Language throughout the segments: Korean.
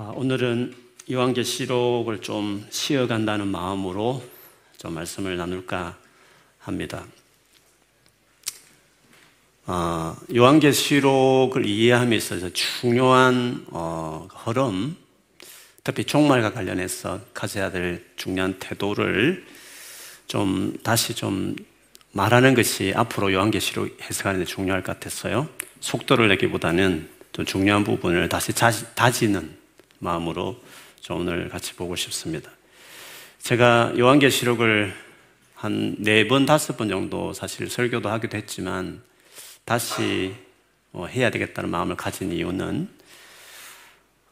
아, 오늘은 요한계시록을 좀 쉬어간다는 마음으로 좀 말씀을 나눌까 합니다. 아, 요한계시록을 이해함에 있어서 중요한 어, 흐름, 특히 종말과 관련해서 가져야 될 중요한 태도를 좀 다시 좀 말하는 것이 앞으로 요한계시록 해석하는 데 중요할 것 같았어요. 속도를 내기보다는 좀 중요한 부분을 다시 다지는 마음으로 오늘 같이 보고 싶습니다. 제가 요한계시록을 한 네 번, 다섯 번 정도 사실 설교도 하기도 했지만 다시 어, 해야 되겠다는 마음을 가진 이유는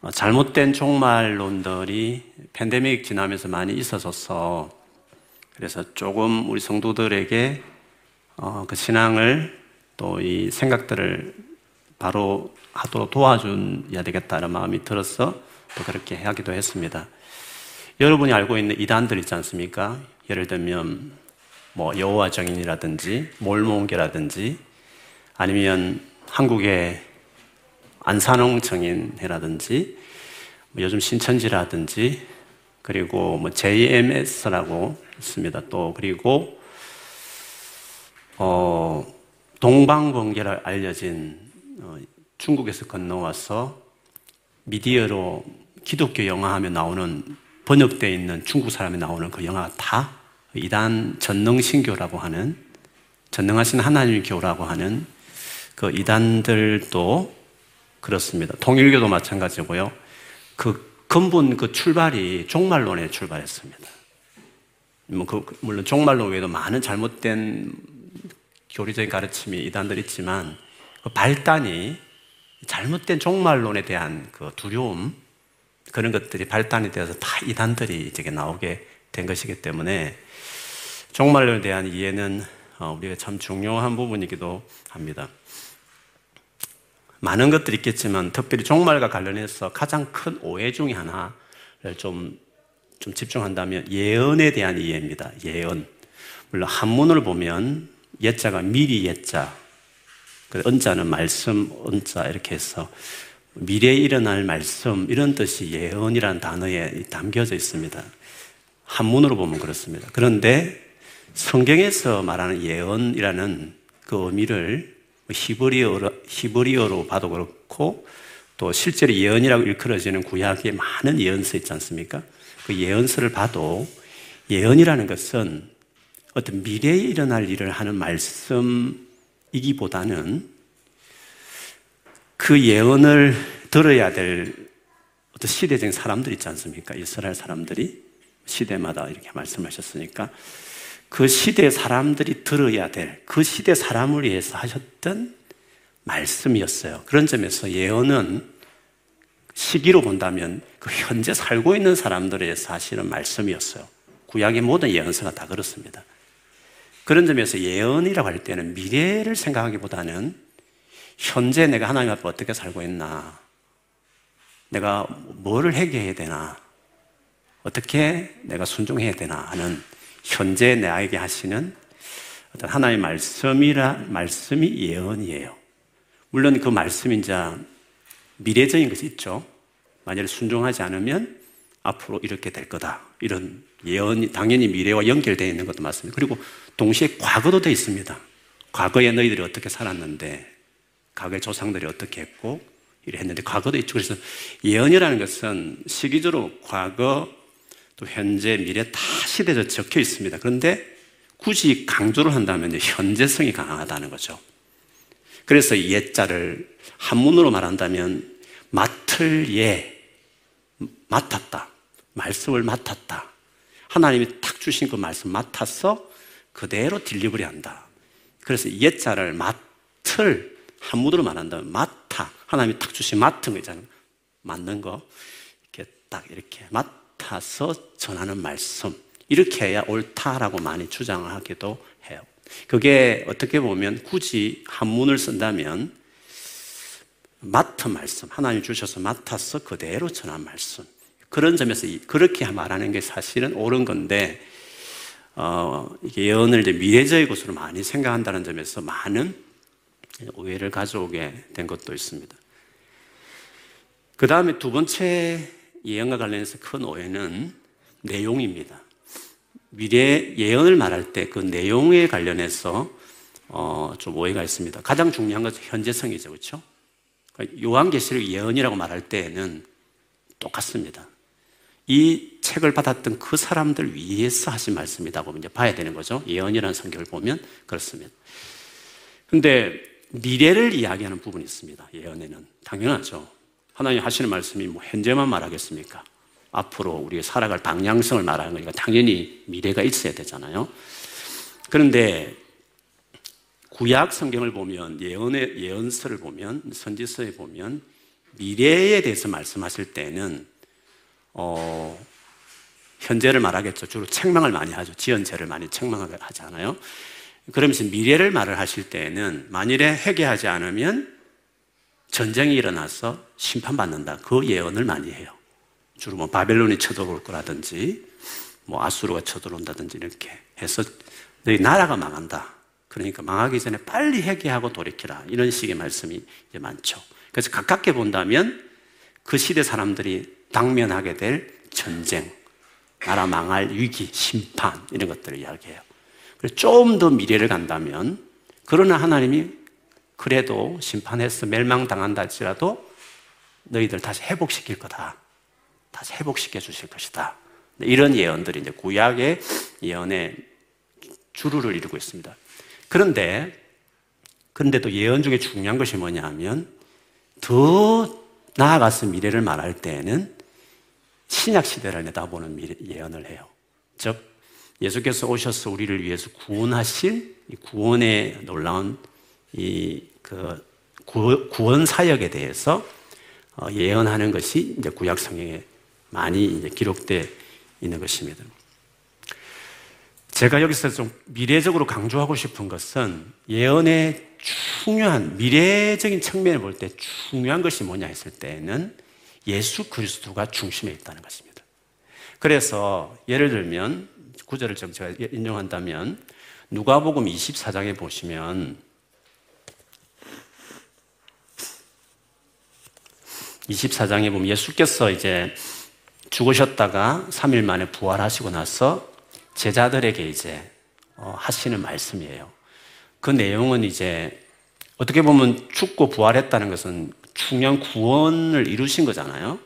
어, 잘못된 종말론들이 팬데믹 지나면서 많이 있어져서 그래서 조금 우리 성도들에게 어, 그 신앙을 또 이 생각들을 바로 하도록 도와줘야 되겠다는 마음이 들어서 또 그렇게 하기도 했습니다. 여러분이 알고 있는 이단들 있지 않습니까? 예를 들면 뭐 여호와 정인이라든지 몰몬계라든지 아니면 한국의 안산홍 정인회라든지 뭐 요즘 신천지라든지 그리고 뭐 JMS라고 있습니다. 또 그리고 어 동방번개를 알려진 어 중국에서 건너와서 미디어로 기독교 영화 하면 나오는 번역되어 있는 중국 사람이 나오는 그 영화가 다 이단 전능신교라고 하는 전능하신 하나님 교라고 하는 그 이단들도 그렇습니다. 통일교도 마찬가지고요. 그 근본 그 출발이 종말론에 출발했습니다. 뭐 그, 물론 종말론 외에도 많은 잘못된 교리적인 가르침이 이단들 있지만 그 발단이 잘못된 종말론에 대한 그 두려움 그런 것들이 발단이 되어서 다 이단들이 이제 나오게 된 것이기 때문에 종말론에 대한 이해는 어, 우리가 참 중요한 부분이기도 합니다. 많은 것들이 있겠지만 특별히 종말과 관련해서 가장 큰 오해 중의 하나를 좀, 좀 집중한다면 예언에 대한 이해입니다. 예언. 물론 한문을 보면 예자가 미리 예자, 그 언자는 말씀, 언자 이렇게 해서 미래에 일어날 말씀 이런 뜻이 예언이라는 단어에 담겨져 있습니다. 한문으로 보면 그렇습니다. 그런데 성경에서 말하는 예언이라는 그 의미를 히브리어로, 히브리어로 봐도 그렇고 또 실제로 예언이라고 일컬어지는 구약에 많은 예언서 있지 않습니까? 그 예언서를 봐도 예언이라는 것은 어떤 미래에 일어날 일을 하는 말씀 이기보다는 그 예언을 들어야 될 어떤 시대적인 사람들 있지 않습니까? 이스라엘 사람들이 시대마다 이렇게 말씀하셨으니까 그 시대 사람들이 들어야 될 그 시대 사람을 위해서 하셨던 말씀이었어요. 그런 점에서 예언은 시기로 본다면 그 현재 살고 있는 사람들에 사실은 말씀이었어요. 구약의 모든 예언서가 다 그렇습니다. 그런 점에서 예언이라고 할 때는 미래를 생각하기보다는 현재 내가 하나님 앞에 어떻게 살고 있나, 내가 뭐를 해결해야 되나, 어떻게 내가 순종해야 되나 하는 현재 나에게 하시는 어떤 하나님의 말씀이라, 말씀이 예언이에요. 물론 그 말씀이 이제 미래적인 것이 있죠. 만약에 순종하지 않으면 앞으로 이렇게 될 거다. 이런 예언이 당연히 미래와 연결되어 있는 것도 맞습니다. 그리고 동시에 과거도 되어 있습니다. 과거에 너희들이 어떻게 살았는데, 과거의 조상들이 어떻게 했고, 이래 했는데, 과거도 있죠. 그래서 예언이라는 것은 시기적으로 과거, 또 현재, 미래 다 시대적 적혀 있습니다. 그런데 굳이 강조를 한다면 현재성이 강하다는 거죠. 그래서 옛자를 한문으로 말한다면 맡을 예, 맡았다. 말씀을 맡았다. 하나님이 탁 주신 그 말씀 맡아서 그대로 딜리버리 한다. 그래서 옛자를 맡을 한문으로 말한다면 맡아. 하나님이 탁 주신 맡은 거 있잖아요. 맞는 거. 이렇게 딱 이렇게 맡아서 전하는 말씀. 이렇게 해야 옳다라고 많이 주장하기도 해요. 그게 어떻게 보면 굳이 한문을 쓴다면 맡은 말씀, 하나님 주셔서 맡아서 그대로 전한 말씀. 그런 점에서 그렇게 말하는 게 사실은 옳은 건데, 어, 예언을 이제 미래적인 것으로 많이 생각한다는 점에서 많은 오해를 가져오게 된 것도 있습니다. 그 다음에 두 번째 예언과 관련해서 큰 오해는 내용입니다. 미래 예언을 말할 때 그 내용에 관련해서 어, 좀 오해가 있습니다. 가장 중요한 것은 현재성이죠, 그렇죠? 요한계시록 예언이라고 말할 때에는 똑같습니다. 이 책을 받았던 그 사람들 위해서 하신 말씀이라고 이제 봐야 되는 거죠. 예언이라는 성경을 보면 그렇습니다. 근데 미래를 이야기하는 부분이 있습니다. 예언에는 당연하죠. 하나님 하시는 말씀이 뭐 현재만 말하겠습니까? 앞으로 우리가 살아갈 방향성을 말하는 거니까 당연히 미래가 있어야 되잖아요. 그런데 구약 성경을 보면 예언의 예언서를 보면 선지서에 보면 미래에 대해서 말씀하실 때는 어, 현재를 말하겠죠. 주로 책망을 많이 하죠. 지연체를 많이 책망하게 하잖아요. 그러면서 미래를 말을 하실 때에는 만일에 회개하지 않으면 전쟁이 일어나서 심판받는다. 그 예언을 많이 해요. 주로 뭐 바벨론이 쳐들어올 거라든지 뭐 아수르가 쳐들어온다든지 이렇게 해서 너희 나라가 망한다. 그러니까 망하기 전에 빨리 회개하고 돌이키라. 이런 식의 말씀이 이제 많죠. 그래서 가깝게 본다면 그 시대 사람들이 당면하게 될 전쟁, 나라 망할 위기, 심판 이런 것들을 이야기해요. 좀 더 미래를 간다면 그러나 하나님이 그래도 심판해서 멸망당한다 할지라도 너희들 다시 회복시킬 거다. 다시 회복시켜 주실 것이다. 이런 예언들이 이제 구약의 예언의 주류를 이루고 있습니다. 그런데, 그런데도 예언 중에 중요한 것이 뭐냐 하면 더 나아가서 미래를 말할 때에는 신약 시대를 내다보는 예언을 해요. 즉 예수께서 오셔서 우리를 위해서 구원하실 구원의 놀라운 이 그 구원 사역에 대해서 어, 예언하는 것이 이제 구약 성경에 많이 이제 기록되어 있는 것입니다. 제가 여기서 좀 미래적으로 강조하고 싶은 것은 예언의 중요한 미래적인 측면을 볼 때 중요한 것이 뭐냐 했을 때는 예수 그리스도가 중심에 있다는 것입니다. 그래서 예를 들면 구절을 좀 제가 인용한다면 누가복음 24장에 보시면 24장에 보면 예수께서 이제 죽으셨다가 3일 만에 부활하시고 나서 제자들에게 이제 어, 하시는 말씀이에요. 그 내용은 이제 어떻게 보면 죽고 부활했다는 것은 중요한 구원을 이루신 거잖아요.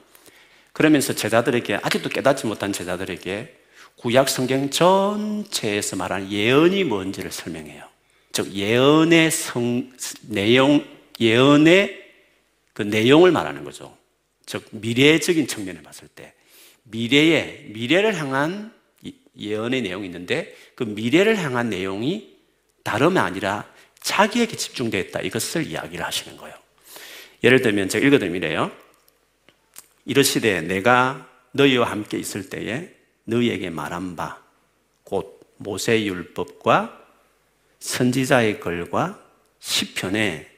그러면서 제자들에게 아직도 깨닫지 못한 제자들에게 구약 성경 전체에서 말하는 예언이 뭔지를 설명해요. 즉 예언의 성 내용 예언의 그 내용을 말하는 거죠. 즉 미래적인 측면에 봤을 때 미래에 미래를 향한 예언의 내용이 있는데 그 미래를 향한 내용이 다름이 아니라 자기에게 집중되어 있다. 이것을 이야기를 하시는 거예요. 예를 들면 제가 읽어드리래요. 이러시되 내가 너희와 함께 있을 때에 너희에게 말한 바 곧 모세 율법과 선지자의 글과 시편에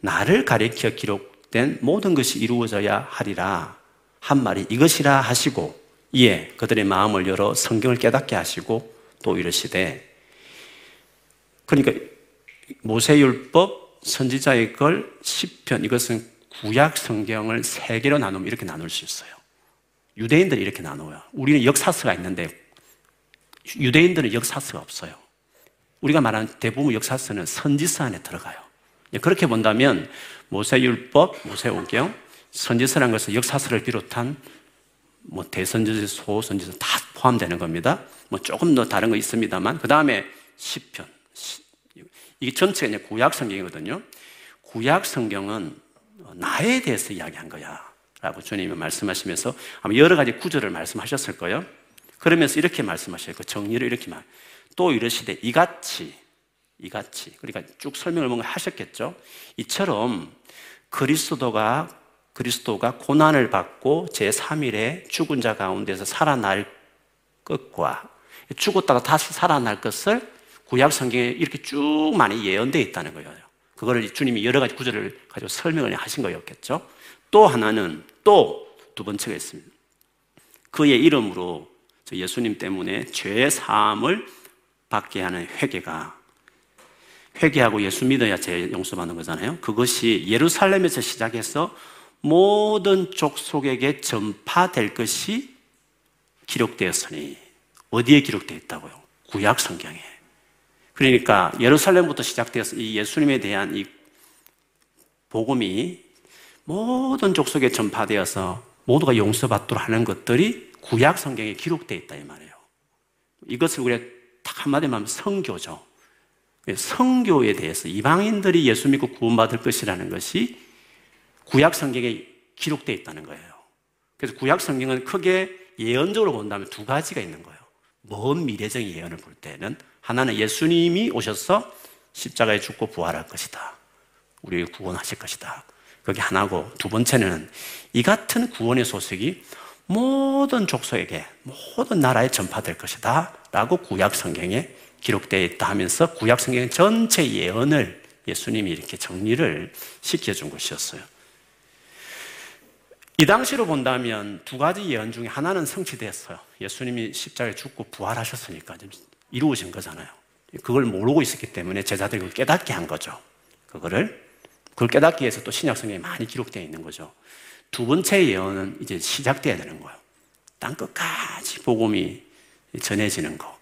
나를 가리켜 기록된 모든 것이 이루어져야 하리라 한 말이 이것이라 하시고 이에 그들의 마음을 열어 성경을 깨닫게 하시고 또 이러시되 그러니까 모세율법, 선지자의 걸, 시편 이것은 구약 성경을 세 개로 나누면 이렇게 나눌 수 있어요. 유대인들이 이렇게 나눠요. 우리는 역사서가 있는데 유대인들은 역사서가 없어요. 우리가 말하는 대부분 역사서는 선지서 안에 들어가요. 그렇게 본다면 모세율법, 모세오경, 선지서라는 것은 역사서를 비롯한 뭐 대선지서, 소선지서 다 포함되는 겁니다. 뭐 조금 더 다른 거 있습니다만 그 다음에 시편, 이게 전체가 이제 구약 성경이거든요. 구약 성경은 나에 대해서 이야기한 거야. 라고 주님이 말씀하시면서 아마 여러 가지 구절을 말씀하셨을 거예요. 그러면서 이렇게 말씀하셔요. 그 정리를 이렇게 말. 또 이러시되 이같이, 이같이. 그러니까 쭉 설명을 뭔가 하셨겠죠. 이처럼 그리스도가, 그리스도가 고난을 받고 제3일에 죽은 자 가운데서 살아날 것과 죽었다가 다시 살아날 것을 구약 성경에 이렇게 쭉 많이 예언되어 있다는 거예요. 그거를 주님이 여러 가지 구절을 가지고 설명을 하신 거였겠죠. 또 하나는 또 두 번째가 있습니다. 그의 이름으로 예수님 때문에 죄 사함을 받게 하는 회개가 회개하고 예수 믿어야 죄 용서받는 거잖아요. 그것이 예루살렘에서 시작해서 모든 족속에게 전파될 것이 기록되었으니 어디에 기록되어 있다고요? 구약 성경에. 그러니까 예루살렘부터 시작되어서 이 예수님에 대한 이 복음이 모든 족속에 전파되어서 모두가 용서받도록 하는 것들이 구약 성경에 기록되어 있다 이 말이에요. 이것을 우리가 딱 한마디로 하면 성교죠. 성교에 대해서 이방인들이 예수 믿고 구원받을 것이라는 것이 구약 성경에 기록되어 있다는 거예요. 그래서 구약 성경은 크게 예언적으로 본다면 두 가지가 있는 거예요. 먼 미래적인 예언을 볼 때는 하나는 예수님이 오셔서 십자가에 죽고 부활할 것이다. 우리를 구원하실 것이다. 그게 하나고 두 번째는 이 같은 구원의 소식이 모든 족속에게 모든 나라에 전파될 것이다. 라고 구약 성경에 기록되어 있다 하면서 구약 성경 전체 예언을 예수님이 이렇게 정리를 시켜준 것이었어요. 이 당시로 본다면 두 가지 예언 중에 하나는 성취됐어요. 예수님이 십자가에 죽고 부활하셨으니까 이루어진 거잖아요. 그걸 모르고 있었기 때문에 제자들이 그걸 깨닫게 한 거죠. 그거를 그걸 깨닫기 위해서 또 신약 성경에 많이 기록되어 있는 거죠. 두 번째 예언은 이제 시작돼야 되는 거예요. 땅 끝까지 복음이 전해지는 거.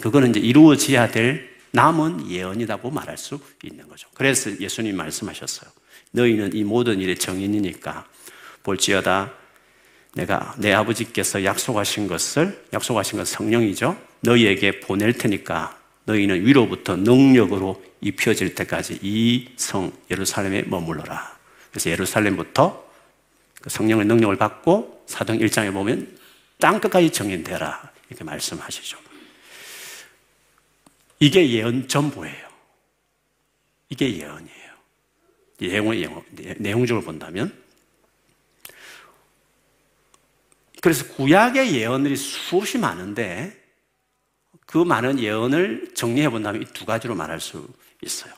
그거는 이제 이루어져야 될 남은 예언이라고 말할 수 있는 거죠. 그래서 예수님 말씀하셨어요. 너희는 이 모든 일의 정인이니까 볼지어다 내가 내 아버지께서 약속하신 것을 약속하신 것 성령이죠. 너희에게 보낼 테니까 너희는 위로부터 능력으로 입혀질 때까지 이 성 예루살렘에 머물러라. 그래서 예루살렘부터 그 성령의 능력을 받고 사도 1장에 보면 땅 끝까지 정인되라 이렇게 말씀하시죠. 이게 예언 전부예요. 이게 예언이에요. 내용을 내용적으로 본다면 그래서 구약의 예언들이 수없이 많은데 그 많은 예언을 정리해 본다면 이 두 가지로 말할 수 있어요.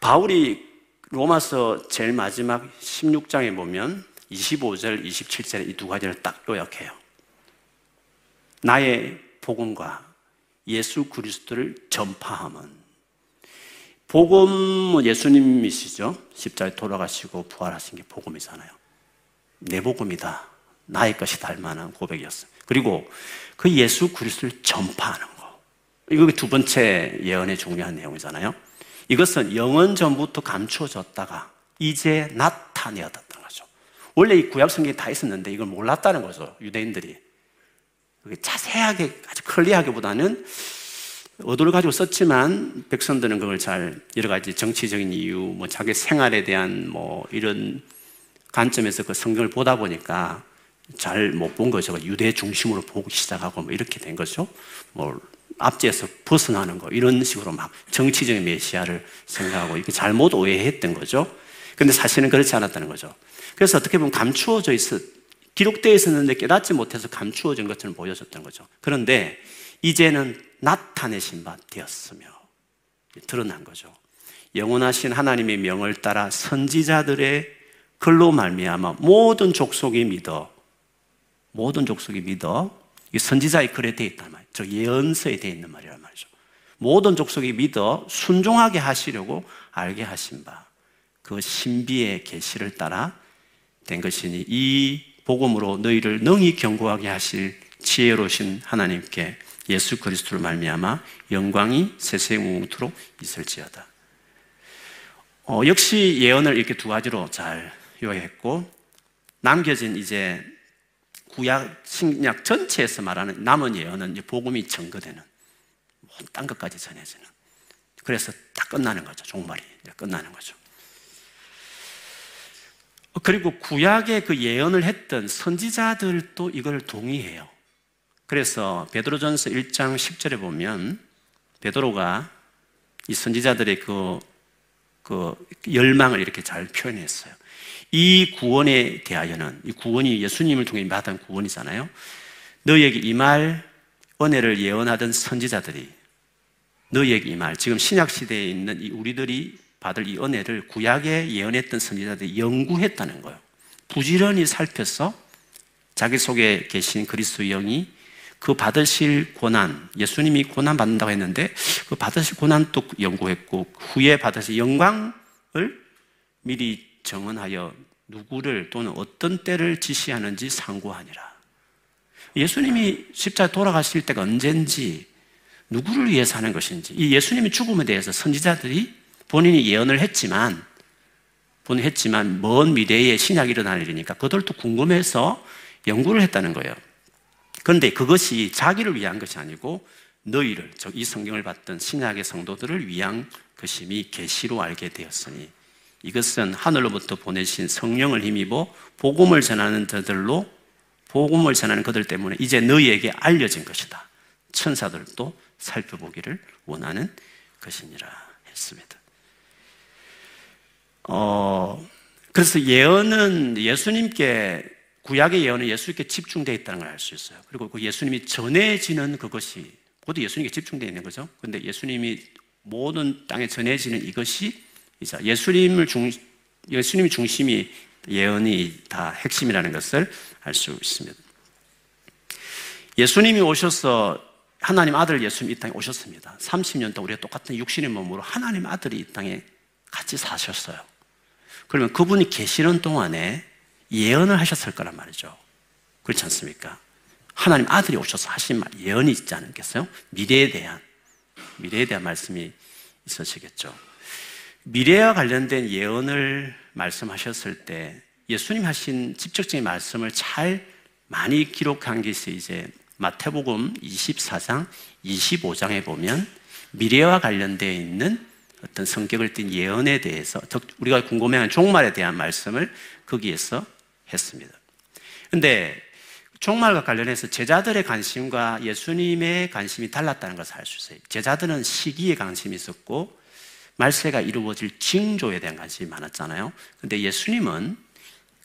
바울이 로마서 제일 마지막 16장에 보면 25절, 27절에 이 두 가지를 딱 요약해요. 나의 복음과 예수 그리스도를 전파함은 복음은 예수님이시죠. 십자에 돌아가시고 부활하신 게 복음이잖아요. 내 복음이다. 나의 것이 달 만한 고백이었어요. 그리고 그 예수 그리스도를 전파하는 거. 이거 두 번째 예언의 중요한 내용이잖아요. 이것은 영원 전부터 감추어졌다가 이제 나타내었던 거죠. 원래 이 구약 성경에 다 있었는데 이걸 몰랐다는 거죠. 유대인들이. 자세하게 아주 클리하게보다는 의도를 가지고 썼지만 백성들은 그걸 잘 여러 가지 정치적인 이유, 뭐 자기 생활에 대한 뭐 이런 관점에서 그 성경을 보다 보니까 잘 못 본 거죠. 유대 중심으로 보기 시작하고 뭐 이렇게 된 거죠. 뭐 앞뒤에서 벗어나는 거 이런 식으로 막 정치적인 메시아를 생각하고 이렇게 잘못 오해했던 거죠. 근데 사실은 그렇지 않았다는 거죠. 그래서 어떻게 보면 감추어져 있었, 기록되어 있었는데 깨닫지 못해서 감추어진 것처럼 보여졌던 거죠. 그런데 이제는 나타내신 바 되었으며 드러난 거죠. 영원하신 하나님의 명을 따라 선지자들의 글로 말미암아 모든 족속이 믿어 모든 족속이 믿어 이 선지자의 글에 되어 있단 말이에요. 저 예언서에 되어 있는 말이란 말이죠. 모든 족속이 믿어 순종하게 하시려고 알게 하신 바 그 신비의 계시를 따라 된 것이니 이 복음으로 너희를 능히 경고하게 하실 지혜로신 하나님께 예수 그리스도를 말미암아 영광이 세세무토록 있을지어다. 어, 역시 예언을 이렇게 두 가지로 잘 요약했고 남겨진 이제 구약 신약 전체에서 말하는 남은 예언은 이제 복음이 증거되는 딴 것까지 전해지는. 그래서 딱 끝나는 거죠. 종말이 끝나는 거죠. 그리고 구약의 그 예언을 했던 선지자들도 이걸 동의해요. 그래서 베드로전서 1장 10절에 보면 베드로가 이 선지자들의 그, 그 열망을 이렇게 잘 표현했어요 이 구원에 대하여는 이 구원이 예수님을 통해 받은 구원이잖아요. 너희에게 이 말 은혜를 예언하던 선지자들이 너희에게 이 말 지금 신약 시대에 있는 이 우리들이 받을 이 은혜를 구약에 예언했던 선지자들이 연구했다는 거예요. 부지런히 살펴서 자기 속에 계신 그리스도 영이 그 받으실 고난, 예수님이 고난 받는다고 했는데 그 받으실 고난도 연구했고 후에 받으실 영광을 미리 정언하여 누구를 또는 어떤 때를 지시하는지 상고하니라. 예수님이 십자에 돌아가실 때가 언젠지 누구를 위해서 하는 것인지 이 예수님의 죽음에 대해서 선지자들이 본인이 예언을 했지만 본인 했지만 먼 미래에 신약이 일어날 일이니까 그들도 궁금해서 연구를 했다는 거예요. 그런데 그것이 자기를 위한 것이 아니고 너희를 즉 이 성경을 받던 신약의 성도들을 위한 것임이 계시로 알게 되었으니 이것은 하늘로부터 보내신 성령을 힘입어 복음을 전하는 자들로 복음을 전하는 그들 때문에 이제 너희에게 알려진 것이다. 천사들도 살펴보기를 원하는 것이니라 했습니다. 어, 그래서 예언은 예수님께 구약의 예언은 예수님께 집중되어 있다는 걸 알 수 있어요. 그리고 그 예수님이 전해지는 그것이 모두 예수님께 집중되어 있는 거죠. 근데 예수님이 모든 땅에 전해지는 이것이 이제 예수님을 중 예수님이 중심이 예언이 다 핵심이라는 것을 알 수 있습니다. 예수님이 오셔서 하나님 아들 예수님 이 땅에 오셨습니다. 30년 동안 우리가 똑같은 육신의 몸으로 하나님 아들이 이 땅에 같이 사셨어요. 그러면 그분이 계시는 동안에 예언을 하셨을 거란 말이죠. 그렇지 않습니까? 하나님 아들이 오셔서 하신 말, 예언이 있지 않겠어요? 미래에 대한, 미래에 대한 말씀이 있으시겠죠. 미래와 관련된 예언을 말씀하셨을 때 예수님 하신 직접적인 말씀을 잘 많이 기록한 것이 이제 마태복음 24장, 25장에 보면 미래와 관련되어 있는 어떤 성격을 띤 예언에 대해서 우리가 궁금해하는 종말에 대한 말씀을 거기에서 했습니다. 근데 종말과 관련해서 제자들의 관심과 예수님의 관심이 달랐다는 것을 알 수 있어요. 제자들은 시기에 관심이 있었고 말세가 이루어질 징조에 대한 관심이 많았잖아요. 근데 예수님은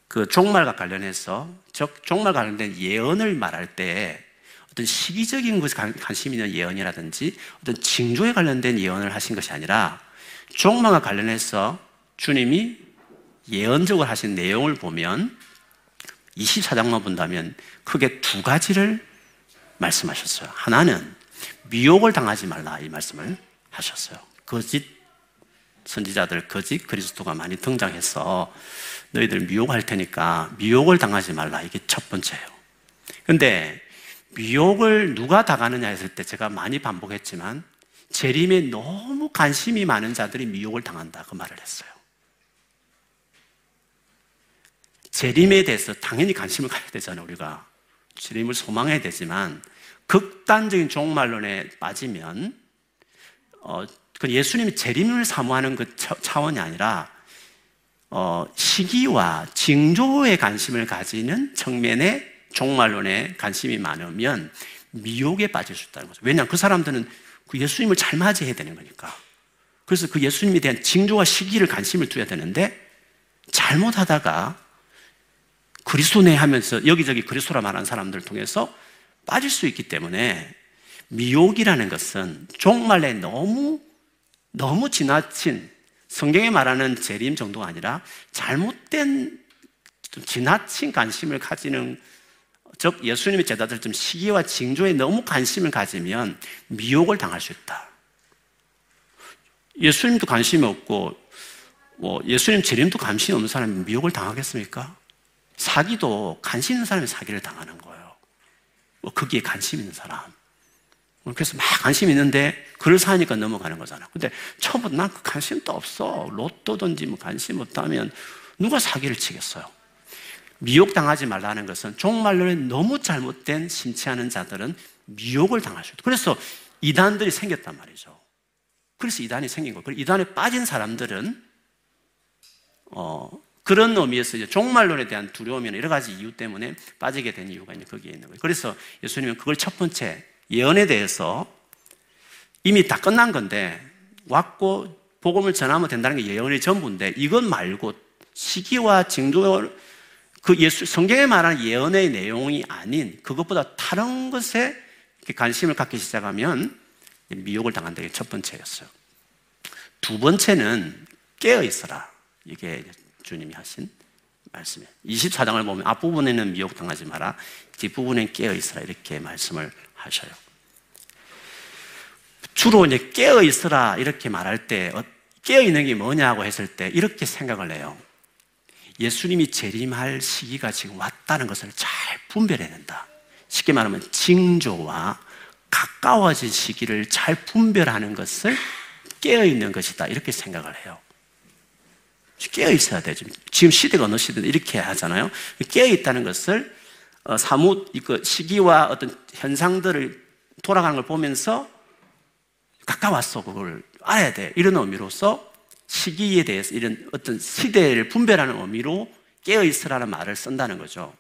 그 종말과 관련해서 즉 종말 관련된 예언을 말할 때 어떤 시기적인 것에 관심 있는 예언이라든지 어떤 징조에 관련된 예언을 하신 것이 아니라 종말과 관련해서 주님이 예언적으로 하신 내용을 보면 24장만 본다면 크게 두 가지를 말씀하셨어요. 하나는 미혹을 당하지 말라 이 말씀을 하셨어요. 거짓 선지자들, 거짓 그리스도가 많이 등장해서 너희들 미혹할 테니까 미혹을 당하지 말라 이게 첫 번째예요. 근데 미혹을 누가 당하느냐 했을 때 제가 많이 반복했지만 재림에 너무 관심이 많은 자들이 미혹을 당한다 그 말을 했어요. 재림에 대해서 당연히 관심을 가야 되잖아요, 우리가. 재림을 소망해야 되지만 극단적인 종말론에 빠지면 어, 그 예수님이 재림을 사모하는 그 차원이 아니라 어, 시기와 징조에 관심을 가지는 측면에 종말론에 관심이 많으면 미혹에 빠질 수 있다는 거죠. 왜냐하면 그 사람들은 그 예수님을 잘 맞이해야 되는 거니까. 그래서 그 예수님에 대한 징조와 시기를 관심을 두어야 되는데 잘못하다가 그리스도네 하면서 여기저기 그리스도라 말하는 사람들을 통해서 빠질 수 있기 때문에 미혹이라는 것은 종말에 너무 너무 지나친 성경에 말하는 재림 정도가 아니라 잘못된 좀 지나친 관심을 가지는 즉 예수님의 제자들 좀 시기와 징조에 너무 관심을 가지면 미혹을 당할 수 있다. 예수님도 관심이 없고 뭐 예수님 재림도 관심이 없는 사람이 미혹을 당하겠습니까? 사기도 관심 있는 사람이 사기를 당하는 거예요. 뭐 거기에 관심 있는 사람. 그래서 막 관심 있는데 글을 사니까 넘어가는 거잖아. 근데 처음부터 난 그 관심도 없어. 로또든지 뭐 관심 없다면 누가 사기를 치겠어요? 미혹당하지 말라는 것은 종말론에 너무 잘못된 심취하는 자들은 미혹을 당할 수 있다. 그래서 이단들이 생겼단 말이죠. 그래서 이단이 생긴 거예요. 이단에 빠진 사람들은 어, 그런 의미에서 이제 종말론에 대한 두려움이나 여러 가지 이유 때문에 빠지게 된 이유가 이제 거기에 있는 거예요. 그래서 예수님은 그걸 첫 번째 예언에 대해서 이미 다 끝난 건데 왔고 복음을 전하면 된다는 게 예언의 전부인데 이것 말고 시기와 징조 그 예수 성경에 말하는 예언의 내용이 아닌 그것보다 다른 것에 관심을 갖기 시작하면 미혹을 당한다. 이게 첫 번째였어요. 두 번째는 깨어 있어라. 이게 주님이 하신 말씀이에요. 24장을 보면 앞부분에는 미혹 당하지 마라. 뒷부분엔 깨어 있어라. 이렇게 말씀을 하셔요. 주로 이제 깨어 있어라 이렇게 말할 때 어, 깨어 있는 게 뭐냐고 했을 때 이렇게 생각을 해요. 예수님이 재림할 시기가 지금 왔다는 것을 잘 분별해야 된다. 쉽게 말하면 징조와 가까워진 시기를 잘 분별하는 것을 깨어 있는 것이다. 이렇게 생각을 해요. 깨어 있어야 되죠. 지금 시대가 어느 시대든 이렇게 하잖아요. 깨어 있다는 것을 어, 사뭇 시기와 어떤 현상들을 돌아가는 걸 보면서 가까웠어 그걸 알아야 돼. 이런 의미로서 시기에 대해서 이런 어떤 시대를 분별하는 의미로 깨어 있으라는 말을 쓴다는 거죠.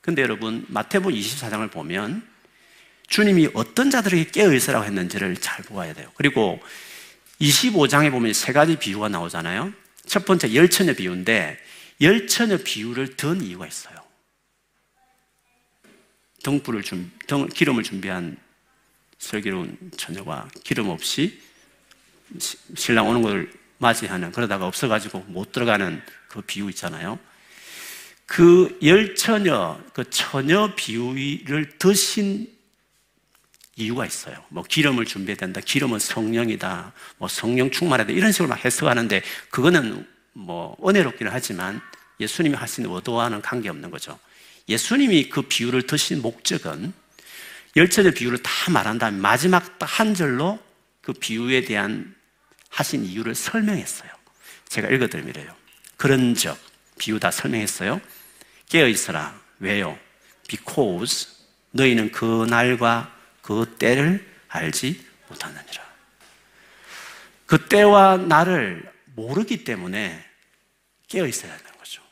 근데 여러분 마태복음 24장을 보면 주님이 어떤 자들에게 깨어 있으라고 했는지를 잘 보아야 돼요. 그리고 25장에 보면 세 가지 비유가 나오잖아요. 첫 번째 열처녀 비유인데 열처녀 비유를 든 이유가 있어요. 등불을 준, 등, 기름을 준비한 슬기로운 처녀가 기름 없이 신랑 오는 걸 맞이하는 그러다가 없어가지고 못 들어가는 그 비유 있잖아요. 그 열처녀, 그 처녀 비유를 드신 이유가 있어요. 뭐 기름을 준비해야 된다. 기름은 성령이다. 뭐 성령 충만하다. 이런 식으로 막 해석하는데 그거는 뭐 은혜롭기는 하지만 예수님이 하신 의도와는 관계없는 거죠. 예수님이 그 비유를 드신 목적은 열처녀 비유를 다 말한 다음에 마지막 한 절로 그 비유에 대한 하신 이유를 설명했어요. 제가 읽어드리면요. 그런 적, 비유 다 설명했어요. 깨어 있어라. 왜요? Because 너희는 그 날과 그 때를 알지 못하느니라. 그 때와 날을 모르기 때문에 깨어 있어야 하는 거죠.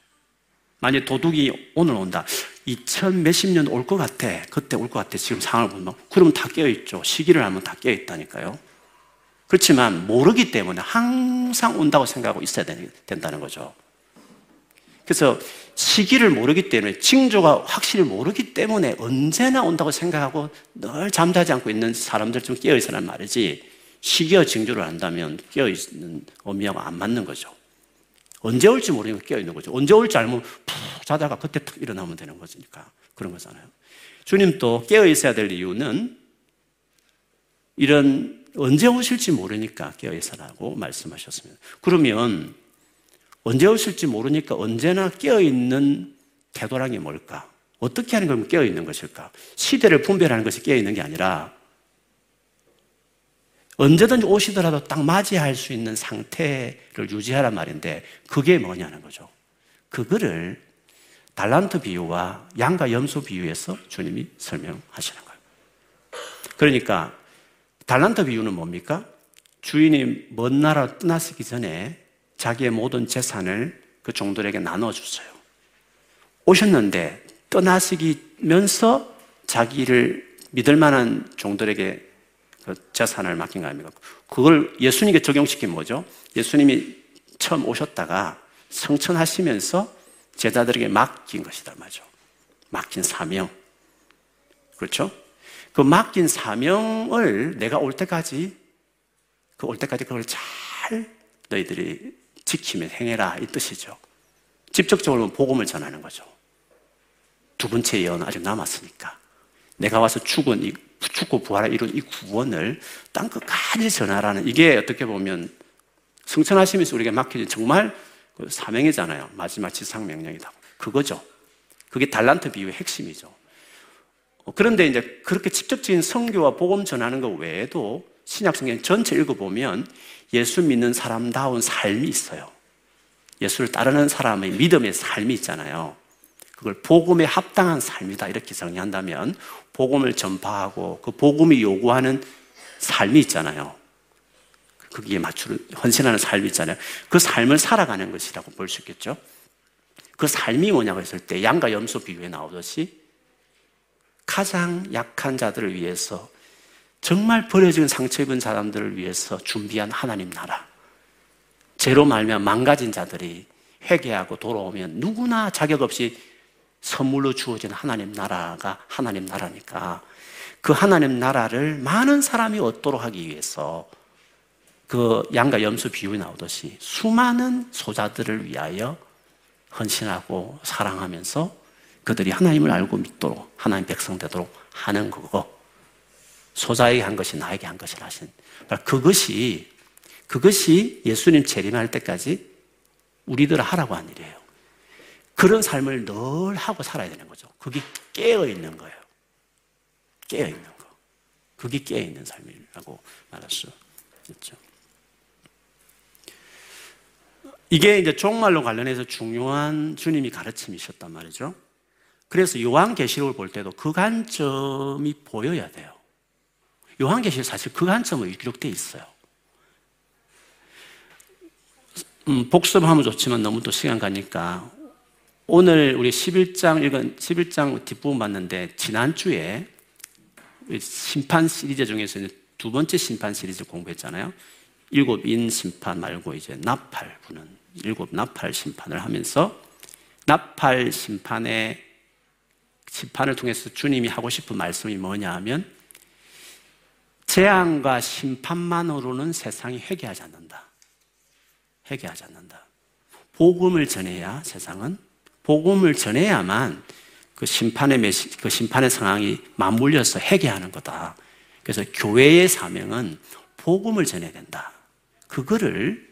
만약 도둑이 오늘 온다. 2000 몇십 년 올 것 같아. 그때 올 것 같아. 지금 상황을 보면. 그러면 다 깨어있죠. 시기를 알면 다 깨어있다니까요. 그렇지만 모르기 때문에 항상 온다고 생각하고 있어야 된다는 거죠. 그래서 시기를 모르기 때문에 징조가 확실히 모르기 때문에 언제나 온다고 생각하고 늘 잠자지 않고 있는 사람들 좀 깨어 있으란 말이지 시기와 징조를 안다면 깨어 있는 의미하고 안 맞는 거죠. 언제 올지 모르니까 깨어 있는 거죠. 언제 올지 알면 푹 자다가 그때 탁 일어나면 되는 거니까 그런 거잖아요. 주님도 깨어 있어야 될 이유는 이런 언제 오실지 모르니까 깨어 있어라고 말씀하셨습니다. 그러면 언제 오실지 모르니까 언제나 깨어 있는 태도란 게 뭘까? 어떻게 하는 건 깨어 있는 것일까? 시대를 분별하는 것이 깨어 있는 게 아니라 언제든지 오시더라도 딱 맞이할 수 있는 상태를 유지하란 말인데 그게 뭐냐는 거죠. 그거를 달란트 비유와 양과 염소 비유에서 주님이 설명하시는 거예요. 그러니까 달란트 비유는 뭡니까? 주인이 먼 나라 떠나시기 전에 자기의 모든 재산을 그 종들에게 나눠줬어요. 오셨는데 떠나시면서 자기를 믿을 만한 종들에게 그 재산을 맡긴 거 아닙니까? 그걸 예수님께 적용시킨 뭐죠? 예수님이 처음 오셨다가 성천하시면서 제자들에게 맡긴 것이다 말죠. 맡긴 사명. 그렇죠? 그 맡긴 사명을 내가 올 때까지 그 올 때까지 그걸 잘 너희들이 지키며 행해라 이 뜻이죠. 직접적으로 복음을 전하는 거죠. 두 번째 예언 아직 남았으니까 내가 와서 죽은 이 죽고 부활을 이룬 이 구원을 땅 끝까지 전하라는 이게 어떻게 보면 성천하시면서 우리가 맡겨진 정말 그 사명이잖아요. 마지막 지상 명령이다. 그거죠. 그게 달란트 비유의 핵심이죠. 어, 그런데 이제 그렇게 직접적인 성교와 복음 전하는 것 외에도 신약 성경 전체 읽어보면 예수 믿는 사람다운 삶이 있어요. 예수를 따르는 사람의 믿음의 삶이 있잖아요. 그걸 복음에 합당한 삶이다 이렇게 정의한다면 복음을 전파하고 그 복음이 요구하는 삶이 있잖아요. 거기에 맞추는 헌신하는 삶이 있잖아요. 그 삶을 살아가는 것이라고 볼 수 있겠죠. 그 삶이 뭐냐고 했을 때 양과 염소 비유에 나오듯이 가장 약한 자들을 위해서 정말 버려진 상처 입은 사람들을 위해서 준비한 하나님 나라. 죄로 말면 망가진 자들이 회개하고 돌아오면 누구나 자격 없이 선물로 주어진 하나님 나라가 하나님 나라니까 그 하나님 나라를 많은 사람이 얻도록 하기 위해서 그 양과 염소 비유에 나오듯이 수많은 소자들을 위하여 헌신하고 사랑하면서 그들이 하나님을 알고 믿도록 하나님 백성 되도록 하는 거고 소자에게 한 것이 나에게 한 것이라 하신 그것이 그것이 예수님 재림할 때까지 우리들 하라고 한 일이에요. 그런 삶을 늘 하고 살아야 되는 거죠. 그게 깨어 있는 거예요. 깨어 있는 거. 그게 깨어 있는 삶이라고 말할 수 있죠. 이게 이제 종말로 관련해서 중요한 주님이 가르침이셨단 말이죠. 그래서 요한계시록을 볼 때도 그 관점이 보여야 돼요. 요한계시록 사실 그 관점으로 기록되어 있어요. 음, 복습하면 좋지만 너무 또 시간 가니까 오늘 우리 11장 읽은 11장 뒷부분 봤는데 지난주에 심판 시리즈 중에서 두 번째 심판 시리즈 공부했잖아요. 일곱 인 심판 말고 이제 나팔 부는 일곱 나팔 심판을 하면서 나팔 심판의 심판을 통해서 주님이 하고 싶은 말씀이 뭐냐 하면 재앙과 심판만으로는 세상이 회개하지 않는다. 회개하지 않는다. 복음을 전해야 세상은 복음을 전해야만 그 심판의 메시, 그 심판의 상황이 맞물려서 해결하는 거다. 그래서 교회의 사명은 복음을 전해야 된다. 그거를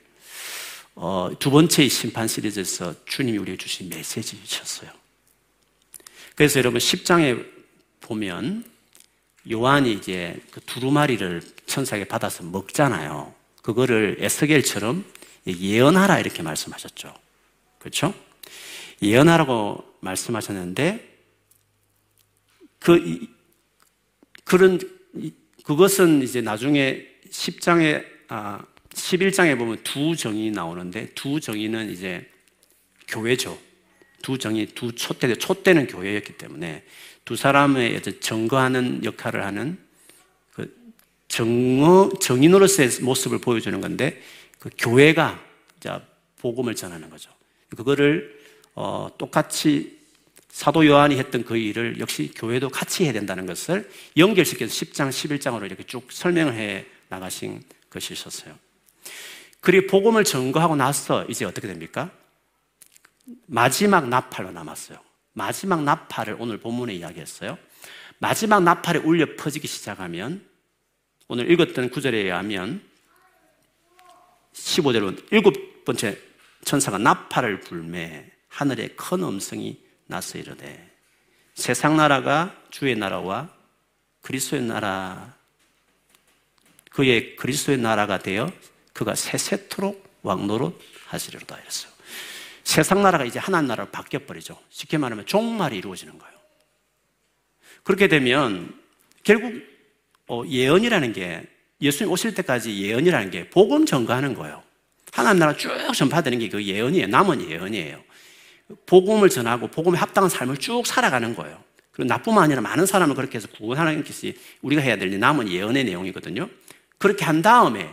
어, 두 번째 심판 시리즈에서 주님이 우리에게 주신 메시지셨어요. 그래서 여러분 10장에 보면 요한이 이제 그 두루마리를 천사에게 받아서 먹잖아요. 그거를 에스겔처럼 예언하라 이렇게 말씀하셨죠. 그렇죠? 예언하라고 말씀하셨는데 그 그런 그것은 이제 나중에 10장에 아 11장에 보면 두 정이 나오는데 두 정의는 이제 교회죠. 두 정의 두 촛대 촛대는 교회였기 때문에 두 사람의 증거하는 역할을 하는 그 정어 정인으로서의 모습을 보여주는 건데 그 교회가 자 복음을 전하는 거죠. 그거를 어, 똑같이 사도 요한이 했던 그 일을 역시 교회도 같이 해야 된다는 것을 연결시켜서 10장, 11장으로 이렇게 쭉 설명을 해 나가신 것이 있었어요. 그리고 복음을 증거하고 나서 이제 어떻게 됩니까? 마지막 나팔로 남았어요. 마지막 나팔을 오늘 본문에 이야기했어요. 마지막 나팔이 울려 퍼지기 시작하면 오늘 읽었던 구절에 의하면 15절은 일곱 번째 천사가 나팔을 불매 하늘에 큰 음성이 나서 이르되 세상 나라가 주의 나라와 그리스도의 나라 그의 그리스도의 나라가 되어 그가 세세토록 왕노릇 하시리로다 이랬어요. 세상 나라가 이제 하나님 나라로 바뀌어 버리죠. 쉽게 말하면 종말이 이루어지는 거예요. 그렇게 되면 결국 어, 예언이라는 게 예수님 오실 때까지 예언이라는 게 복음 전가하는 거예요. 하나님 나라 쭉 전파되는 게 그 예언이에요. 남은 예언이에요. 복음을 전하고 복음에 합당한 삶을 쭉 살아가는 거예요. 그리고 나뿐만 아니라 많은 사람을 그렇게 해서 구원하는 것이 우리가 해야 될 남은 예언의 내용이거든요. 그렇게 한 다음에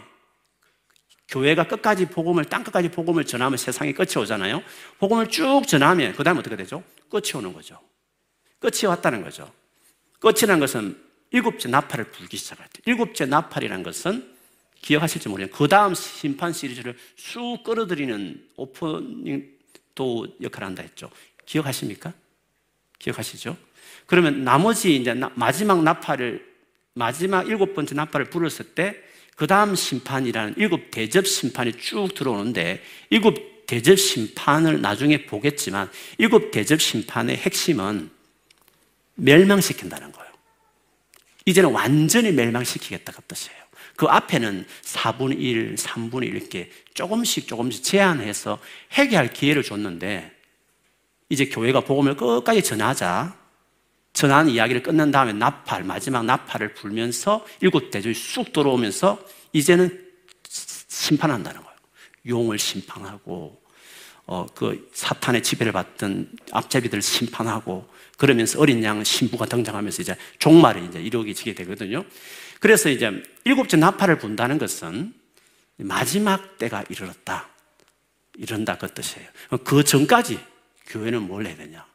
교회가 끝까지 복음을 땅 끝까지 복음을 전하면 세상이 끝이 오잖아요. 복음을 쭉 전하면 그 다음 어떻게 되죠? 끝이 오는 거죠. 끝이 왔다는 거죠. 끝이라는 것은 일곱째 나팔을 불기 시작할 때. 일곱째 나팔이라는 것은 기억하실지 모르겠는데 그 다음 심판 시리즈를 쑥 끌어들이는 오프닝 도 역할을 한다 했죠. 기억하십니까? 기억하시죠? 그러면 나머지 이제 마지막 나팔을 마지막 일곱 번째 나팔을 불었을 때 그 다음 심판이라는 일곱 대접 심판이 쭉 들어오는데 일곱 대접 심판을 나중에 보겠지만 일곱 대접 심판의 핵심은 멸망시킨다는 거예요. 이제는 완전히 멸망시키겠다 그 뜻이에요. 그 앞에는 4분의 1, 3분의 1 이렇게 조금씩 조금씩 제한해서 해결할 기회를 줬는데 이제 교회가 복음을 끝까지 전하자 전하는 이야기를 끝낸 다음에 나팔, 마지막 나팔을 불면서 일곱 대적이 쑥 들어오면서 이제는 심판한다는 거예요. 용을 심판하고, 어, 그 사탄의 지배를 받던 앞제비들을 심판하고, 그러면서 어린 양 신부가 등장하면서 이제 종말이 이제 이루어지게 되거든요. 그래서 이제 일곱째 나팔을 분다는 것은 마지막 때가 이르렀다. 이른다 그 뜻이에요. 그 전까지 교회는 뭘 해야 되냐?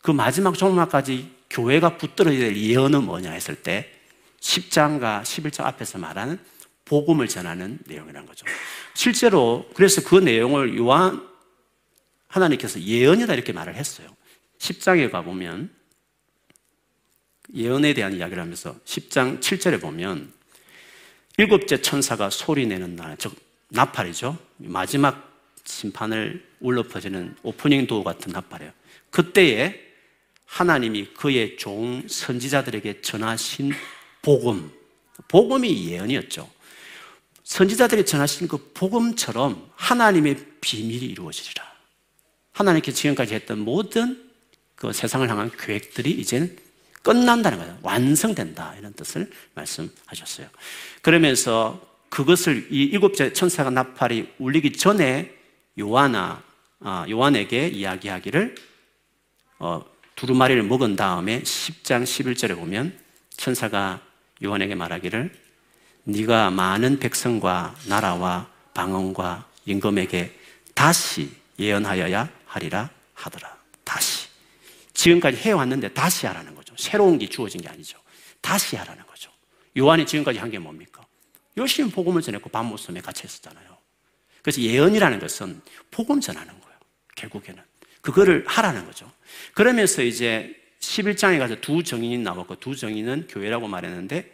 그 마지막 종말까지 교회가 붙들어야 될 예언은 뭐냐 했을 때 10장과 11장 앞에서 말하는 복음을 전하는 내용이라는 거죠. 실제로 그래서 그 내용을 요한 하나님께서 예언이다 이렇게 말을 했어요. 10장에 가보면 예언에 대한 이야기를 하면서 10장 7절에 보면 일곱째 천사가 소리 내는 날, 즉 나팔이죠. 마지막 심판을 울려 퍼지는 오프닝 도어 같은 나팔이에요. 그때에 하나님이 그의 종 선지자들에게 전하신 복음, 복음이 예언이었죠. 선지자들이 전하신 그 복음처럼 하나님의 비밀이 이루어지리라. 하나님께 지금까지 했던 모든 그 세상을 향한 계획들이 이제는 끝난다는 거예요. 완성된다. 이런 뜻을 말씀하셨어요. 그러면서 그것을 이 일곱째 천사가 나팔이 울리기 전에 요한아, 아, 요한에게 이야기하기를 어, 두루마리를 먹은 다음에 10장 11절에 보면 천사가 요한에게 말하기를 네가 많은 백성과 나라와 방언과 임금에게 다시 예언하여야 하리라 하더라. 다시. 지금까지 해왔는데 다시 하라는 거죠. 새로운 게 주어진 게 아니죠. 다시 하라는 거죠. 요한이 지금까지 한 게 뭡니까? 열심히 복음을 전했고 밤모섬에 같이 했었잖아요. 그래서 예언이라는 것은 복음 전하는 거예요. 결국에는. 그거를 하라는 거죠. 그러면서 이제 11장에 가서 두 정인이 나왔고 두 정인은 교회라고 말했는데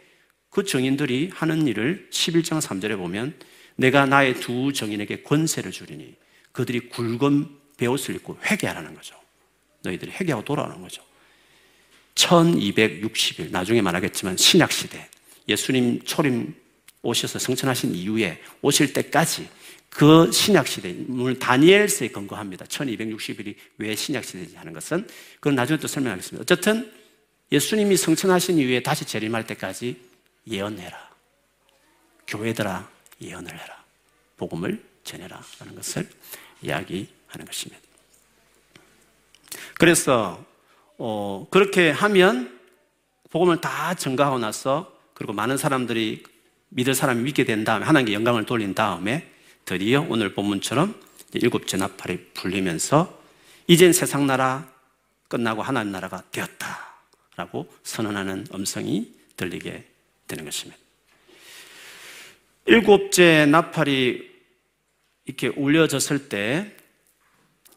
그 정인들이 하는 일을 11장 3절에 보면 내가 나의 두 정인에게 권세를 주리니 그들이 굵은 베옷을 입고 회개하라는 거죠. 너희들이 회개하고 돌아오는 거죠. 1260일, 나중에 말하겠지만 신약시대, 예수님 초림 오셔서 성천하신 이후에 오실 때까지 그 신약시대, 물론 다니엘서에 근거합니다. 1260일이 왜 신약시대인지 하는 것은, 그건 나중에 또 설명하겠습니다. 어쨌든 예수님이 성천하신 이후에 다시 재림할 때까지 예언해라. 교회들아, 예언을 해라. 복음을 전해라. 라는 것을 이야기하는 것입니다. 그래서 어, 그렇게 하면 복음을 다 전가하고 나서 그리고 많은 사람들이 믿을 사람이 믿게 된 다음에 하나님께 영광을 돌린 다음에 드디어 오늘 본문처럼 일곱째 나팔이 불리면서 이젠 세상 나라 끝나고 하나님 나라가 되었다 라고 선언하는 음성이 들리게 되는 것입니다. 일곱째 나팔이 이렇게 울려졌을 때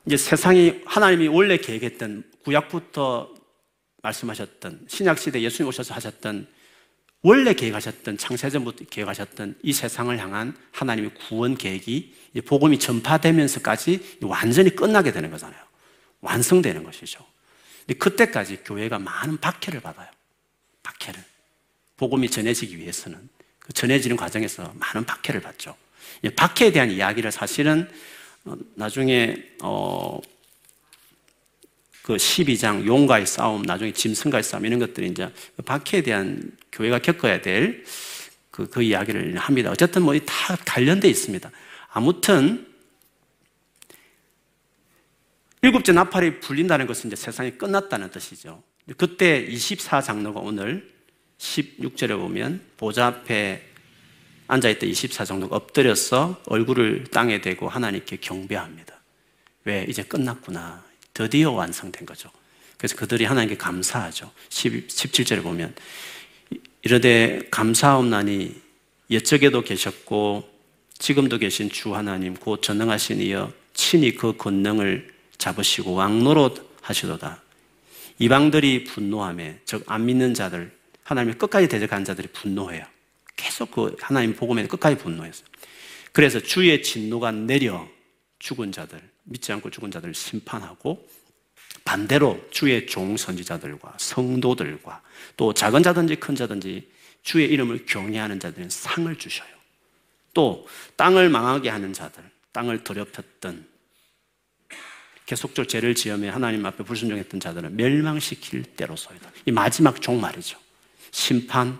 이제 세상이 하나님이 원래 계획했던 구약부터 말씀하셨던 신약 시대 예수님 오셔서 하셨던 원래 계획하셨던 창세전부터 계획하셨던 이 세상을 향한 하나님의 구원 계획이 복음이 전파되면서까지 완전히 끝나게 되는 거잖아요. 완성되는 것이죠. 근데 그때까지 교회가 많은 박해를 받아요. 박해를. 복음이 전해지기 위해서는 그 전해지는 과정에서 많은 박해를 받죠. 박해에 대한 이야기를 사실은 어, 나중에 어, 그 12장 용과의 싸움, 나중에 짐승과의 싸움 이런 것들이 이제 박해에 대한 교회가 겪어야 될 그, 그 이야기를 합니다. 어쨌든 뭐 다 관련돼 있습니다. 아무튼 일곱째 나팔이 불린다는 것은 이제 세상이 끝났다는 뜻이죠. 그때 24장로가 오늘 16절에 보면 보좌 앞에 앉아있던 24장로가 엎드려서 얼굴을 땅에 대고 하나님께 경배합니다. 왜? 이제 끝났구나. 드디어 완성된 거죠. 그래서 그들이 하나님께 감사하죠. 17절에 보면 이르되 감사옵나니 옛적에도 계셨고 지금도 계신 주 하나님 곧 전능하신 이여 친히 그 권능을 잡으시고 왕노릇 하시도다. 이방들이 분노함에 즉 안 믿는 자들 하나님의 끝까지 대적한 자들이 분노해요. 계속 그 하나님 복음에 끝까지 분노했어요. 그래서 주의 진노가 내려 죽은 자들 믿지 않고 죽은 자들을 심판하고 반대로 주의 종 선지자들과 성도들과 또 작은 자든지 큰 자든지 주의 이름을 경외하는 자들은 상을 주셔요. 또 땅을 망하게 하는 자들, 땅을 더럽혔던 계속적으로 죄를 지으며 하나님 앞에 불순종했던 자들은 멸망시킬 때로소이다. 이 마지막 종말이죠. 심판,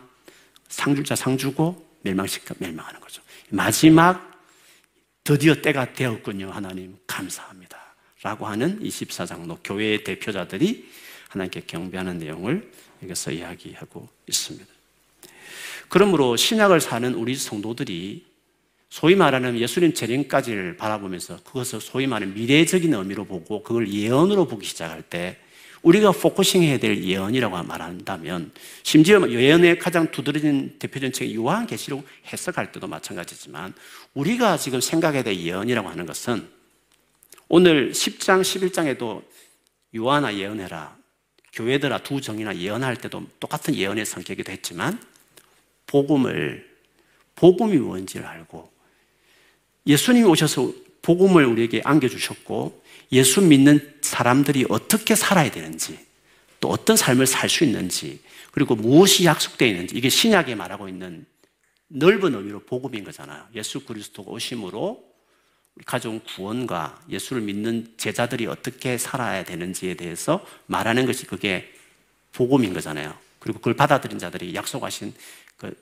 상주자 상주고 멸망시켜 멸망하는 거죠. 마지막 드디어 때가 되었군요. 하나님 감사합니다. 라고 하는 24장로 교회의 대표자들이 하나님께 경배하는 내용을 여기서 이야기하고 있습니다. 그러므로 신약을 사는 우리 성도들이 소위 말하는 예수님 재림까지를 바라보면서 그것을 소위 말하는 미래적인 의미로 보고 그걸 예언으로 보기 시작할 때 우리가 focusing 해야 될 예언이라고 말한다면 심지어 예언의 가장 두드러진 대표적인 책이 요한 계시록 해석할 때도 마찬가지지만 우리가 지금 생각해야 될 예언이라고 하는 것은 오늘 10장, 11장에도 요한아 예언해라. 교회들아 두 정이나 예언할 때도 똑같은 예언의 성격이도 했지만 복음을 복음이 뭔지를 알고 예수님이 오셔서 복음을 우리에게 안겨주셨고 예수 믿는 사람들이 어떻게 살아야 되는지 또 어떤 삶을 살 수 있는지 그리고 무엇이 약속되어 있는지 이게 신약에 말하고 있는 넓은 의미로 복음인 거잖아요. 예수 그리스도가 오심으로 가정 구원과 예수를 믿는 제자들이 어떻게 살아야 되는지에 대해서 말하는 것이 그게 복음인 거잖아요. 그리고 그걸 받아들인 자들이 약속하신 그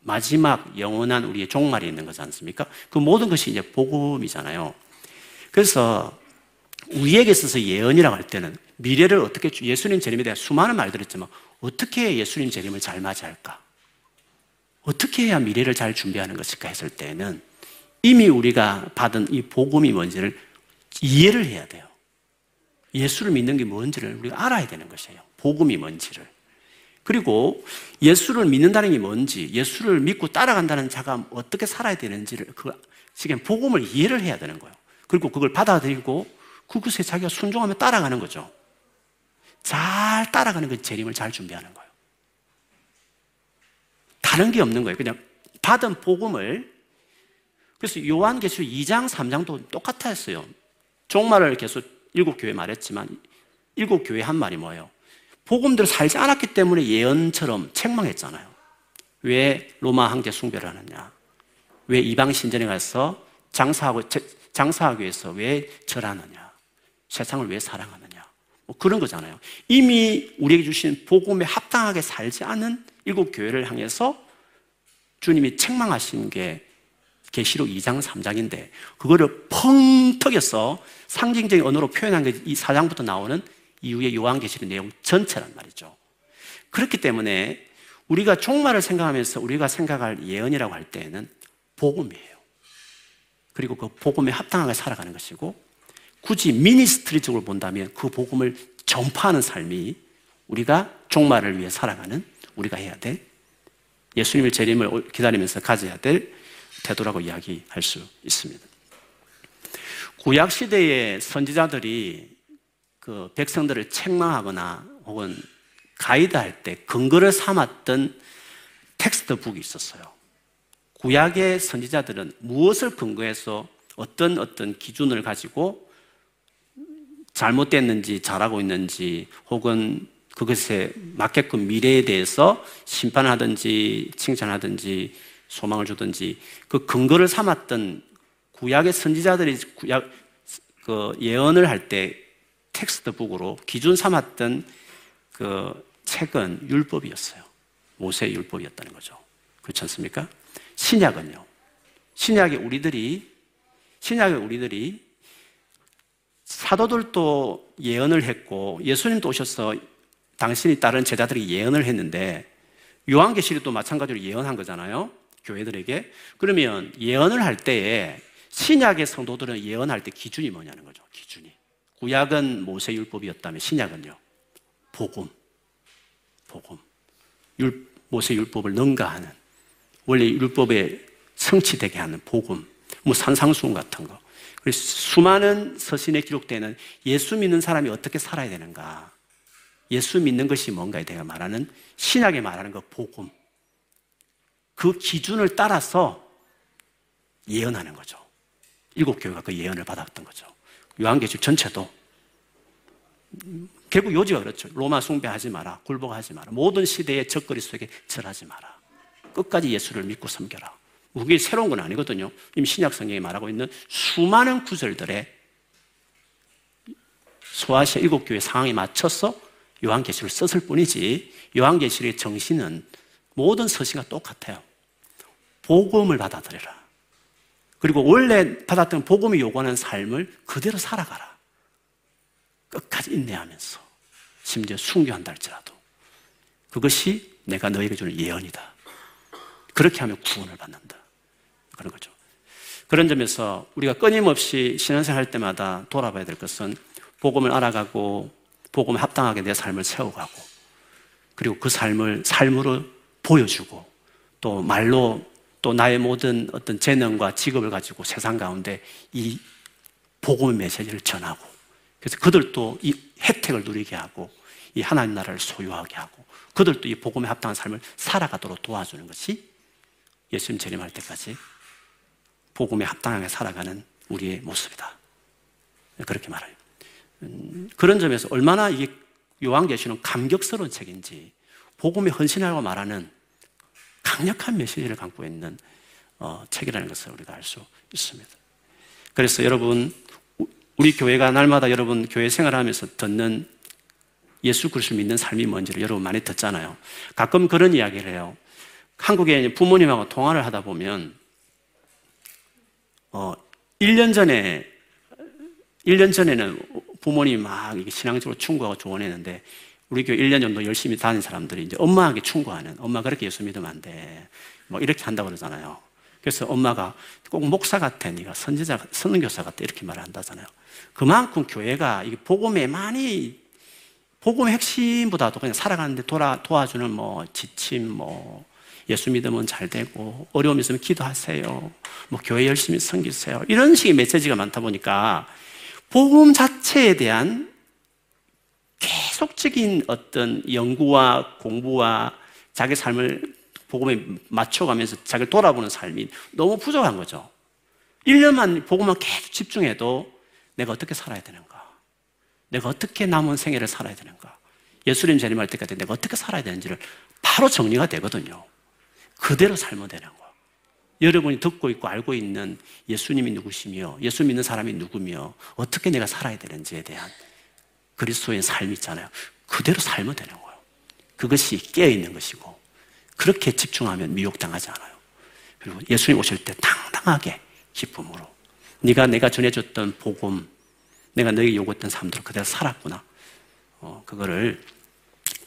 마지막 영원한 우리의 종말이 있는 거지 않습니까? 그 모든 것이 이제 복음이잖아요. 그래서 우리에게 있어서 예언이라고 할 때는 미래를 어떻게 예수님 재림에 대한 수많은 말들이 있지만 어떻게 예수님 재림을 잘 맞이할까? 어떻게 해야 미래를 잘 준비하는 것일까 했을 때는 이미 우리가 받은 이 복음이 뭔지를 이해를 해야 돼요. 예수를 믿는 게 뭔지를 우리가 알아야 되는 것이에요. 복음이 뭔지를. 그리고 예수를 믿는다는 게 뭔지, 예수를 믿고 따라간다는 자가 어떻게 살아야 되는지를 그 지금 복음을 이해를 해야 되는 거예요. 그리고 그걸 받아들이고 그것에 자기가 순종하며 따라가는 거죠. 잘 따라가는 그 재림을 잘 준비하는 거예요. 다른 게 없는 거예요. 그냥 받은 복음을 그래서 요한계시록 2장, 3장도 똑같았어요. 종말을 계속 일곱 교회 말했지만 일곱 교회 한 말이 뭐예요? 복음대로 살지 않았기 때문에 예언처럼 책망했잖아요. 왜 로마 황제 숭배를 하느냐? 왜 이방 신전에 가서 장사하고 장사하기 위해서 왜 절하느냐? 세상을 왜 사랑하느냐? 뭐 그런 거잖아요. 이미 우리에게 주신 복음에 합당하게 살지 않은 일곱 교회를 향해서 주님이 책망하신 게 계시록 2장 3장인데 그거를 펑 턱여서 상징적인 언어로 표현한 게 이 4장부터 나오는 이후에 요한계시록 내용 전체란 말이죠. 그렇기 때문에 우리가 종말을 생각하면서 우리가 생각할 예언이라고 할 때에는 복음이에요. 그리고 그 복음에 합당하게 살아가는 것이고 굳이 미니스트리적으로 본다면 그 복음을 전파하는 삶이 우리가 종말을 위해 살아가는 우리가 해야 될 예수님의 재림을 기다리면서 가져야 될 태도라고 이야기할 수 있습니다. 구약 시대의 선지자들이 그 백성들을 책망하거나 혹은 가이드할 때 근거를 삼았던 텍스트북이 있었어요. 구약의 선지자들은 무엇을 근거해서 어떤 어떤 기준을 가지고 잘못됐는지 잘하고 있는지 혹은 그것에 맞게끔 미래에 대해서 심판하든지 칭찬하든지 소망을 주든지 그 근거를 삼았던 구약의 선지자들이 구약 그 예언을 할 때 텍스트북으로 기준 삼았던 그 책은 율법이었어요. 모세의 율법이었다는 거죠. 그렇지 않습니까? 신약은요. 신약에 우리들이 신약에 우리들이 사도들도 예언을 했고 예수님도 오셔서 당신이 따른 제자들이 예언을 했는데 요한계시록도 마찬가지로 예언한 거잖아요. 교회들에게. 그러면 예언을 할 때에 신약의 성도들은 예언할 때 기준이 뭐냐는 거죠. 기준이. 구약은 모세 율법이었다면 신약은요. 복음. 복음. 율, 모세 율법을 능가하는 원래 율법에 성취되게 하는 복음. 뭐 산상수훈 같은 거. 그래서 수많은 서신에 기록되는 예수 믿는 사람이 어떻게 살아야 되는가. 예수 믿는 것이 뭔가에 대해 말하는 신약에 말하는 그 복음. 그 기준을 따라서 예언하는 거죠. 일곱 교회가 그 예언을 받았던 거죠. 요한계시록 전체도 결국 요지가 그렇죠. 로마 숭배하지 마라. 굴복하지 마라. 모든 시대의 적거리 속에 절하지 마라. 끝까지 예수를 믿고 섬겨라. 그게 새로운 건 아니거든요. 이미 신약 성경이 말하고 있는 수많은 구절들에 소아시아 일곱 교회 상황에 맞춰서 요한계시를 썼을 뿐이지 요한계시의 정신은 모든 서신과 똑같아요. 복음을 받아들여라. 그리고 원래 받았던 복음이 요구하는 삶을 그대로 살아가라. 끝까지 인내하면서 심지어 순교한다 할지라도 그것이 내가 너에게 주는 예언이다. 그렇게 하면 구원을 받는다. 그런 거죠. 그런 점에서 우리가 끊임없이 신앙생활 할 때마다 돌아봐야 될 것은 복음을 알아가고 복음에 합당하게 내 삶을 세워가고 그리고 그 삶을 삶으로 보여주고 또 말로 또 나의 모든 어떤 재능과 직업을 가지고 세상 가운데 이 복음의 메시지를 전하고 그래서 그들도 이 혜택을 누리게 하고 이 하나님 나라를 소유하게 하고 그들도 이 복음에 합당한 삶을 살아가도록 도와주는 것이 예수님 재림할 때까지 복음에 합당하게 살아가는 우리의 모습이다. 그렇게 말해요. 음, 그런 점에서 얼마나 이게 요한계시는 감격스러운 책인지 복음에 헌신하고 말하는 강력한 메시지를 갖고 있는 어, 책이라는 것을 우리가 알 수 있습니다. 그래서 여러분 우리 교회가 날마다 여러분 교회 생활하면서 듣는 예수 그리스도 믿는 삶이 뭔지를 여러분 많이 듣잖아요. 가끔 그런 이야기를 해요. 한국에 부모님하고 통화를 하다 보면 어 1년 전에 1년 전에는 부모님이 막 신앙적으로 충고하고 조언했는데 우리 교회 1년 정도 열심히 다닌 사람들이 이제 엄마에게 충고하는 엄마 그렇게 예수 믿으면 안 돼. 뭐 이렇게 한다고 그러잖아요. 그래서 엄마가 꼭 목사 같아, 네가 선지자, 선교사 같아 이렇게 말을 한다잖아요. 그만큼 교회가 이 복음에 많이 복음의 핵심보다도 그냥 살아가는데 돌아, 도와주는 뭐 지침, 뭐 예수 믿으면 잘 되고 어려움 있으면 기도하세요. 뭐 교회 열심히 섬기세요. 이런 식의 메시지가 많다 보니까 복음 자체에 대한 계속적인 어떤 연구와 공부와 자기 삶을 복음에 맞춰가면서 자기를 돌아보는 삶이 너무 부족한 거죠. 1년만 복음만 계속 집중해도 내가 어떻게 살아야 되는가? 내가 어떻게 남은 생애를 살아야 되는가? 예수님 재림할 때까지 내가 어떻게 살아야 되는지를 바로 정리가 되거든요. 그대로 살면 되는 거예요. 여러분이 듣고 있고 알고 있는 예수님이 누구시며 예수 믿는 사람이 누구며 어떻게 내가 살아야 되는지에 대한 그리스도의 삶이 있잖아요. 그대로 살면 되는 거예요. 그것이 깨어있는 것이고 그렇게 집중하면 미혹당하지 않아요. 그리고 예수님 오실 때 당당하게 기쁨으로 네가 내가 전해줬던 복음 내가 너에게 요구했던 삶대로 그대로 살았구나. 어, 그거를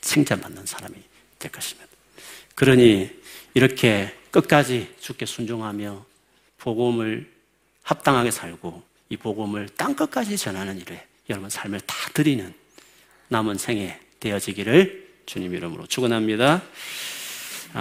칭찬받는 사람이 될 것입니다. 그러니 이렇게 끝까지 주께 순종하며 복음을 합당하게 살고 이 복음을 땅 끝까지 전하는 일에 여러분 삶을 다 드리는 남은 생에 되어지기를 주님 이름으로 축원합니다.